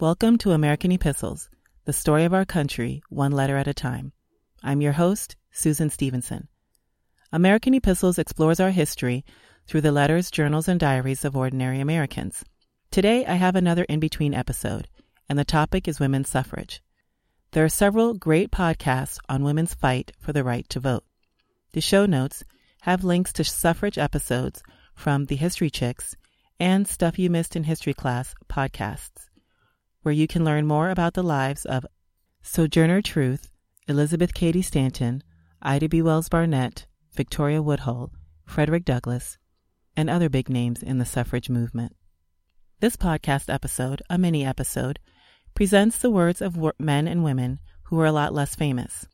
Welcome to American Epistles, the story of our country, one letter at a time. I'm your host, Susan Stevenson. American Epistles explores our history through the letters, journals, and diaries of ordinary Americans. Today, I have another in between episode, and the topic is women's suffrage. There are several great podcasts on women's fight for the right to vote. The show notes have links to suffrage episodes from the History Chicks and Stuff You Missed in History Class podcasts where you can learn more about the lives of Sojourner Truth, Elizabeth Cady Stanton, Ida B. Wells Barnett, Victoria Woodhull, Frederick Douglass, and other big names in the suffrage movement. This podcast episode, a mini episode, presents the words of men and women who are a lot less famous.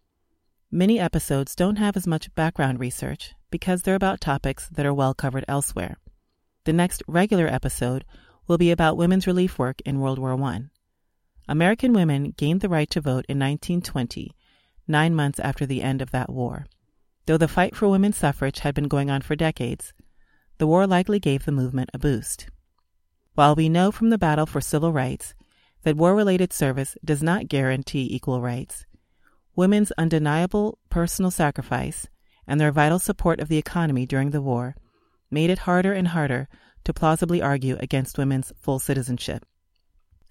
Many episodes don't have as much background research because they're about topics that are well covered elsewhere. The next regular episode will be about women's relief work in World War I. American women gained the right to vote in 1920, nine months after the end of that war. Though the fight for women's suffrage had been going on for decades, the war likely gave the movement a boost. While we know from the battle for civil rights that war related service does not guarantee equal rights, women's undeniable personal sacrifice and their vital support of the economy during the war made it harder and harder to plausibly argue against women's full citizenship.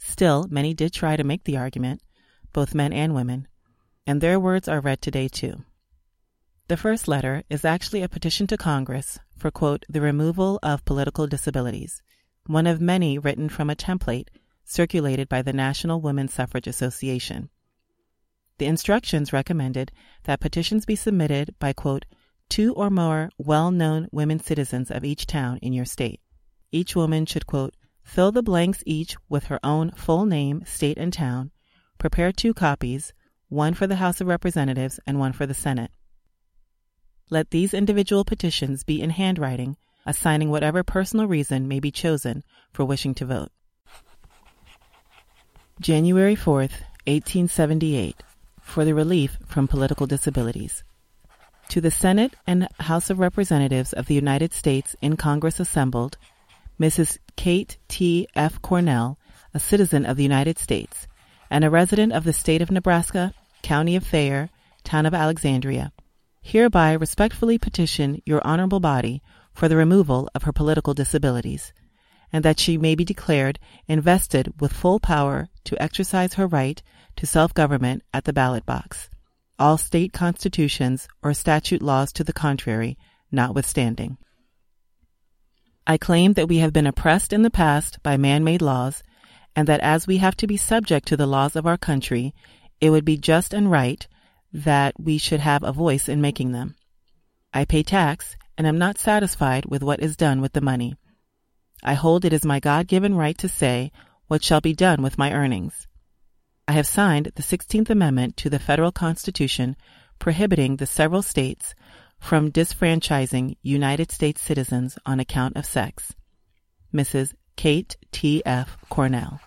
Still, many did try to make the argument, both men and women, and their words are read today too. The first letter is actually a petition to Congress for, quote, the removal of political disabilities, one of many written from a template circulated by the National Women's Suffrage Association. The instructions recommended that petitions be submitted by, quote, two or more well known women citizens of each town in your state. Each woman should, quote, Fill the blanks each with her own full name, state, and town. Prepare two copies, one for the House of Representatives and one for the Senate. Let these individual petitions be in handwriting, assigning whatever personal reason may be chosen for wishing to vote. January 4th, 1878, for the relief from political disabilities. To the Senate and House of Representatives of the United States in Congress assembled, Mrs. Kate T. F. Cornell, a citizen of the United States and a resident of the state of Nebraska, county of Thayer, town of Alexandria, hereby respectfully petition your honorable body for the removal of her political disabilities, and that she may be declared invested with full power to exercise her right to self government at the ballot box, all state constitutions or statute laws to the contrary notwithstanding. I claim that we have been oppressed in the past by man made laws, and that as we have to be subject to the laws of our country, it would be just and right that we should have a voice in making them. I pay tax and am not satisfied with what is done with the money. I hold it is my God given right to say what shall be done with my earnings. I have signed the 16th Amendment to the Federal Constitution prohibiting the several states from disfranchising United States citizens on account of sex. Mrs. Kate T. F. Cornell.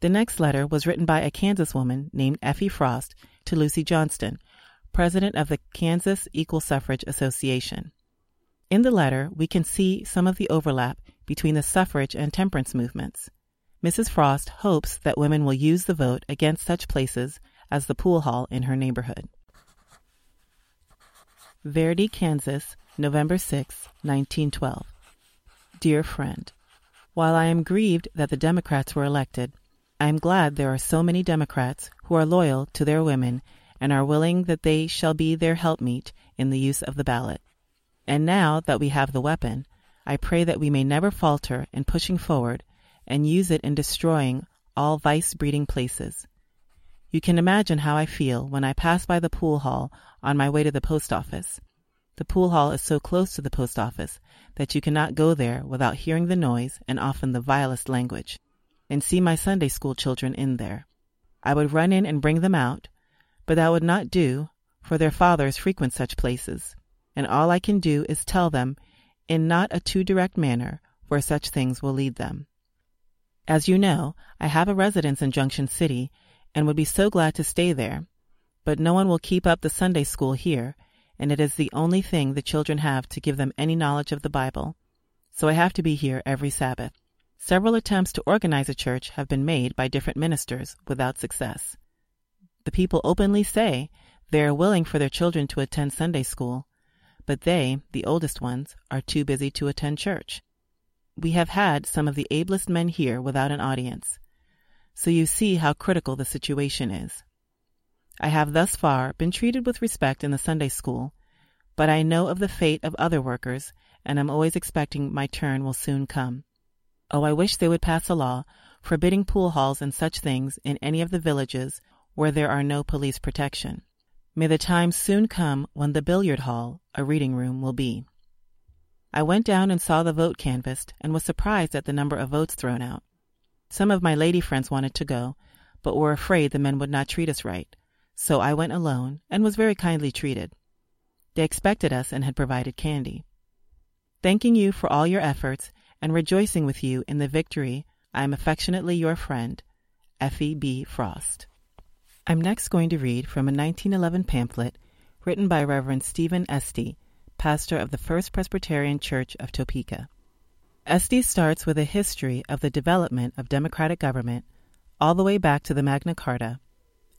The next letter was written by a Kansas woman named Effie Frost to Lucy Johnston, president of the Kansas Equal Suffrage Association. In the letter, we can see some of the overlap between the suffrage and temperance movements. Mrs. Frost hopes that women will use the vote against such places as the pool hall in her neighborhood. Verdi, Kansas, November 6, 1912. Dear friend, while I am grieved that the Democrats were elected, I am glad there are so many Democrats who are loyal to their women and are willing that they shall be their helpmeet in the use of the ballot. And now that we have the weapon, I pray that we may never falter in pushing forward and use it in destroying all vice breeding places. You can imagine how I feel when I pass by the pool hall on my way to the post office. The pool hall is so close to the post office that you cannot go there without hearing the noise and often the vilest language, and see my Sunday school children in there. I would run in and bring them out, but that would not do, for their fathers frequent such places, and all I can do is tell them in not a too direct manner where such things will lead them. As you know, I have a residence in Junction City and would be so glad to stay there. But no one will keep up the Sunday school here, and it is the only thing the children have to give them any knowledge of the Bible. So I have to be here every Sabbath. Several attempts to organize a church have been made by different ministers without success. The people openly say they are willing for their children to attend Sunday school, but they, the oldest ones, are too busy to attend church. We have had some of the ablest men here without an audience, so you see how critical the situation is. I have thus far been treated with respect in the Sunday school, but I know of the fate of other workers, and am always expecting my turn will soon come. Oh, I wish they would pass a law forbidding pool halls and such things in any of the villages where there are no police protection. May the time soon come when the billiard hall, a reading room, will be. I went down and saw the vote canvassed and was surprised at the number of votes thrown out. Some of my lady friends wanted to go, but were afraid the men would not treat us right, so I went alone and was very kindly treated. They expected us and had provided candy. Thanking you for all your efforts and rejoicing with you in the victory, I am affectionately your friend, Effie B. Frost. I'm next going to read from a 1911 pamphlet written by Reverend Stephen Esty, pastor of the First Presbyterian Church of Topeka. Esty starts with a history of the development of democratic government all the way back to the Magna Carta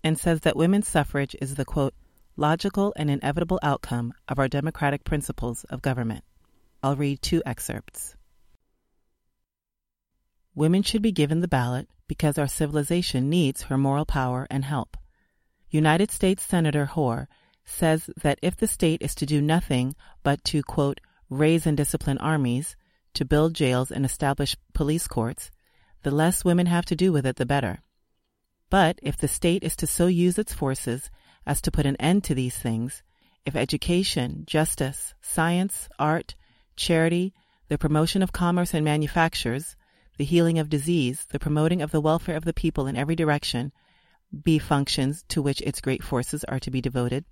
and says that women's suffrage is the quote, logical and inevitable outcome of our democratic principles of government. I'll read two excerpts. Women should be given the ballot because our civilization needs her moral power and help. United States Senator Hoar says that if the state is to do nothing but to, quote, raise and discipline armies, to build jails and establish police courts, the less women have to do with it, the better. But if the state is to so use its forces as to put an end to these things, if education, justice, science, art, charity, the promotion of commerce and manufactures, the healing of disease, the promoting of the welfare of the people in every direction, be functions to which its great forces are to be devoted,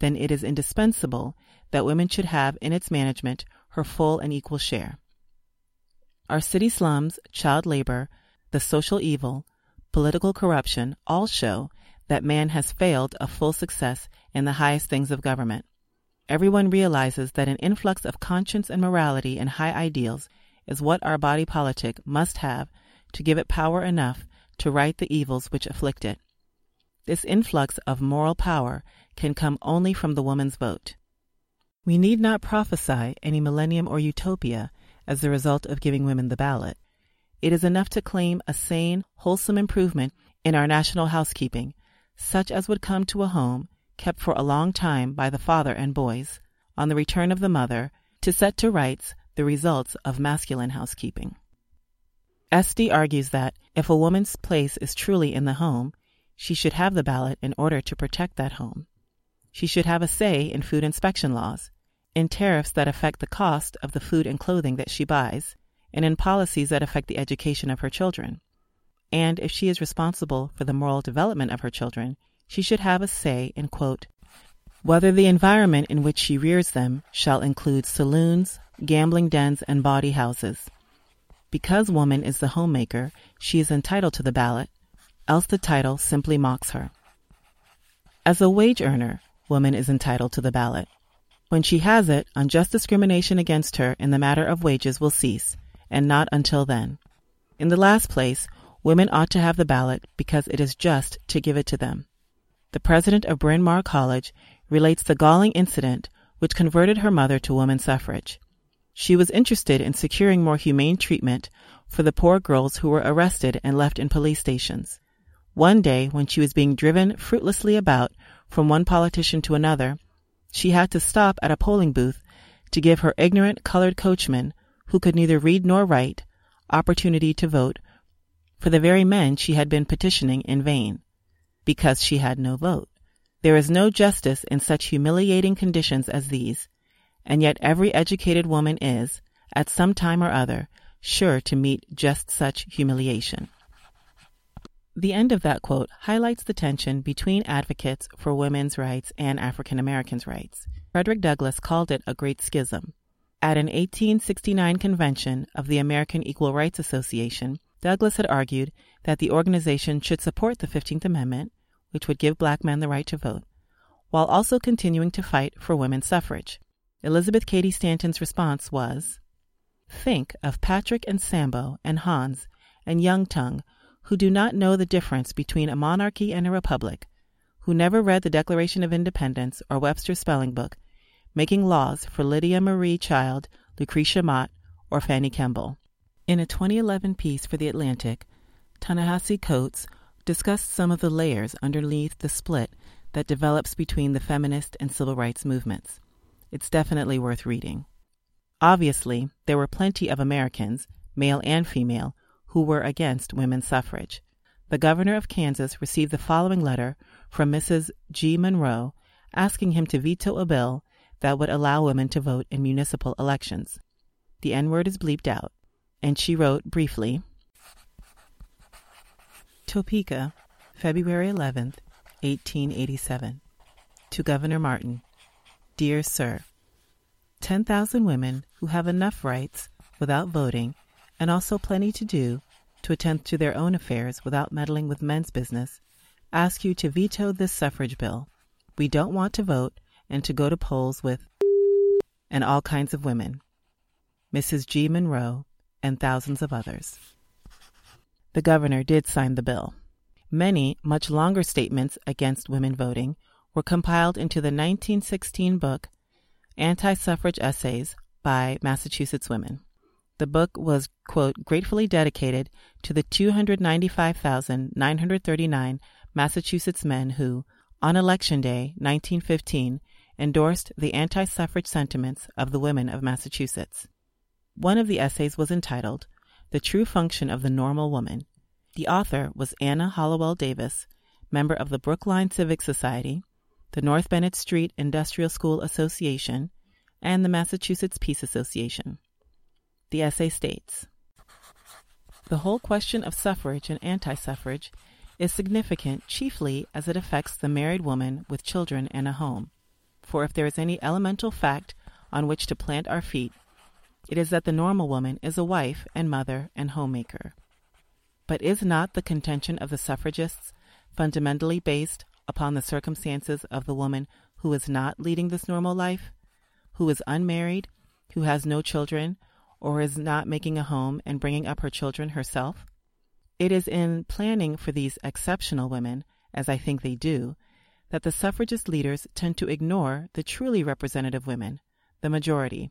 then it is indispensable that women should have in its management her full and equal share. Our city slums, child labor, the social evil, political corruption all show that man has failed of full success in the highest things of government. Everyone realizes that an influx of conscience and morality and high ideals is what our body politic must have to give it power enough to right the evils which afflict it. This influx of moral power can come only from the woman's vote. We need not prophesy any millennium or utopia as the result of giving women the ballot. It is enough to claim a sane, wholesome improvement in our national housekeeping, such as would come to a home kept for a long time by the father and boys, on the return of the mother, to set to rights the results of masculine housekeeping. Esty argues that if a woman's place is truly in the home, she should have the ballot in order to protect that home. She should have a say in food inspection laws, in tariffs that affect the cost of the food and clothing that she buys, and in policies that affect the education of her children. And if she is responsible for the moral development of her children, she should have a say in, quote, whether the environment in which she rears them shall include saloons, gambling dens, and bawdy houses. Because woman is the homemaker, she is entitled to the ballot, else the title simply mocks her. As a wage earner, woman is entitled to the ballot. When she has it, unjust discrimination against her in the matter of wages will cease, and not until then. In the last place, women ought to have the ballot because it is just to give it to them. The president of Bryn Mawr College relates the galling incident which converted her mother to woman suffrage. She was interested in securing more humane treatment for the poor girls who were arrested and left in police stations. One day, when she was being driven fruitlessly about from one politician to another, she had to stop at a polling booth to give her ignorant colored coachman, who could neither read nor write, opportunity to vote for the very men she had been petitioning in vain, because she had no vote. There is no justice in such humiliating conditions as these, and yet every educated woman is, at some time or other, sure to meet just such humiliation. The end of that quote highlights the tension between advocates for women's rights and African Americans' rights. Frederick Douglass called it a great schism. At an 1869 convention of the American Equal Rights Association, Douglass had argued that the organization should support the 15th Amendment, which would give black men the right to vote, while also continuing to fight for women's suffrage. Elizabeth Cady Stanton's response was Think of Patrick and Sambo and Hans and Yung Tung, who do not know the difference between a monarchy and a republic, who never read the Declaration of Independence or Webster's Spelling Book, making laws for Lydia Maria Child, Lucretia Mott, or Fanny Kemble. In a 2011 piece for The Atlantic, Ta-Nehisi Coates discussed some of the layers underneath the split that develops between the feminist and civil rights movements. It's definitely worth reading. Obviously, there were plenty of Americans, male and female, who were against women's suffrage. The governor of Kansas received the following letter from Mrs. G. Monroe asking him to veto a bill that would allow women to vote in municipal elections. The N word is bleeped out, and she wrote briefly Topeka, February 11th, 1887. To Governor Martin Dear Sir, 10,000 women who have enough rights without voting and also plenty to do to attend to their own affairs without meddling with men's business ask you to veto this suffrage bill. We don't want to vote and to go to polls with and all kinds of women. Mrs. G. Monroe and thousands of others. The governor did sign the bill. Many much longer statements against women voting were compiled into the 1916 book Anti Suffrage Essays by Massachusetts Women. The book was, quote, gratefully dedicated to the 295,939 Massachusetts men who, on Election Day 1915, endorsed the anti suffrage sentiments of the women of Massachusetts. One of the essays was entitled The True Function of the Normal Woman. The author was Anna Hollowell Davis, member of the Brookline Civic Society, the North Bennet Street Industrial School Association, and the Massachusetts Peace Association. The essay states The whole question of suffrage and anti suffrage is significant chiefly as it affects the married woman with children and a home. For if there is any elemental fact on which to plant our feet, it is that the normal woman is a wife and mother and homemaker. But is not the contention of the suffragists fundamentally based upon the circumstances of the woman who is not leading this normal life, who is unmarried, who has no children, or is not making a home and bringing up her children herself? It is in planning for these exceptional women, as I think they do, that the suffragist leaders tend to ignore the truly representative women, the majority.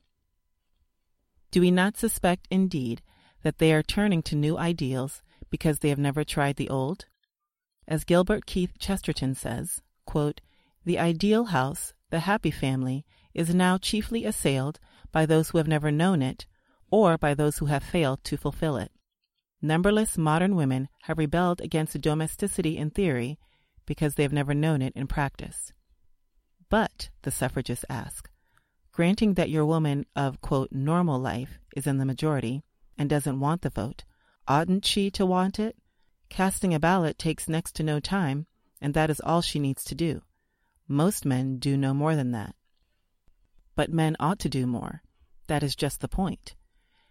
Do we not suspect, indeed, that they are turning to new ideals because they have never tried the old? As Gilbert Keith Chesterton says, quote, The ideal house, the happy family, is now chiefly assailed by those who have never known it or by those who have failed to fulfill it. Numberless modern women have rebelled against domesticity in theory because they have never known it in practice. But, the suffragists ask, granting that your woman of, quote, normal life is in the majority and doesn't want the vote, oughtn't she to want it? Casting a ballot takes next to no time, and that is all she needs to do. Most men do no more than that. But men ought to do more. That is just the point.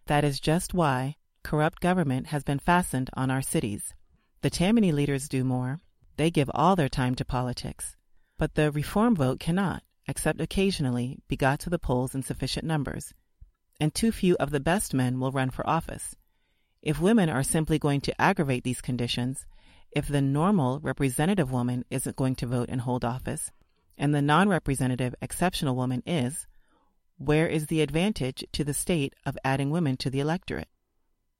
That is just why corrupt government has been fastened on our cities. The Tammany leaders do more. They give all their time to politics. But the reform vote cannot, except occasionally, be got to the polls in sufficient numbers. And too few of the best men will run for office. If women are simply going to aggravate these conditions, if the normal representative woman isn't going to vote and hold office, and the non representative exceptional woman is, where is the advantage to the state of adding women to the electorate?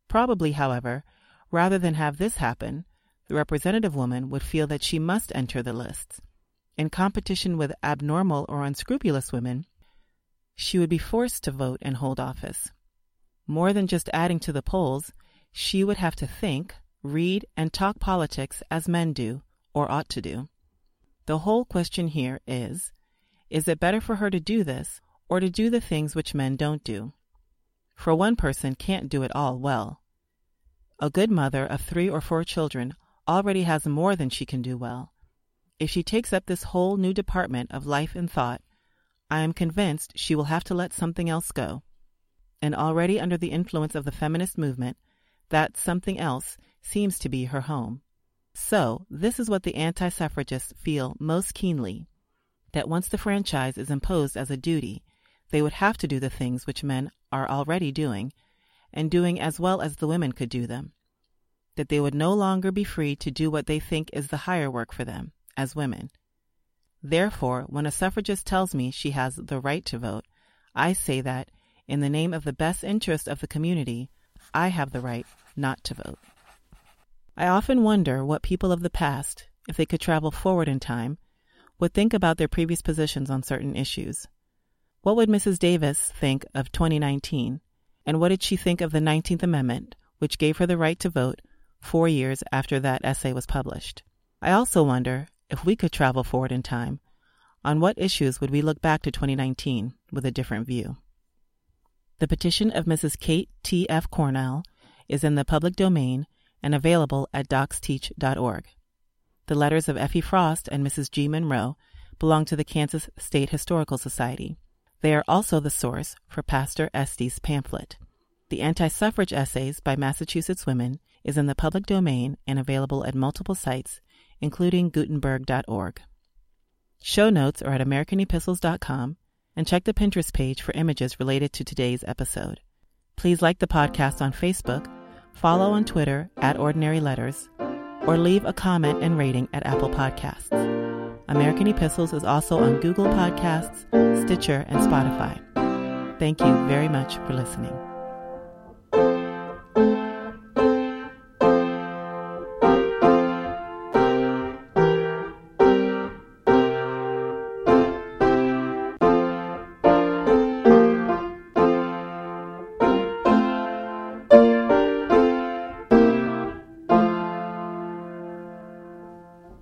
Probably, however, rather than have this happen, the representative woman would feel that she must enter the lists. In competition with abnormal or unscrupulous women, she would be forced to vote and hold office. More than just adding to the polls, she would have to think, read, and talk politics as men do, or ought to do. The whole question here is is it better for her to do this, or to do the things which men don't do? For one person can't do it all well. A good mother of three or four children already has more than she can do well. If she takes up this whole new department of life and thought, I am convinced she will have to let something else go. And already under the influence of the feminist movement, that something else seems to be her home. So, this is what the anti suffragists feel most keenly that once the franchise is imposed as a duty, they would have to do the things which men are already doing, and doing as well as the women could do them. That they would no longer be free to do what they think is the higher work for them, as women. Therefore, when a suffragist tells me she has the right to vote, I say that, in the name of the best interest of the community, I have the right not to vote. I often wonder what people of the past, if they could travel forward in time, would think about their previous positions on certain issues. What would Mrs. Davis think of 2019? And what did she think of the 19th Amendment, which gave her the right to vote four years after that essay was published? I also wonder if we could travel forward in time, on what issues would we look back to 2019 with a different view? The petition of Mrs. Kate T. F. Cornell is in the public domain and available at docsteach.org. The letters of Effie Frost and Mrs. G. Monroe belong to the Kansas State Historical Society. They are also the source for Pastor Estes' pamphlet. The anti suffrage essays by Massachusetts women is in the public domain and available at multiple sites including Gutenberg.org. Show notes are at AmericanEpistles.com and check the Pinterest page for images related to today's episode. Please like the podcast on Facebook, follow on Twitter at Ordinary Letters, or leave a comment and rating at Apple Podcasts. American Epistles is also on Google Podcasts, Stitcher, and Spotify. Thank you very much for listening.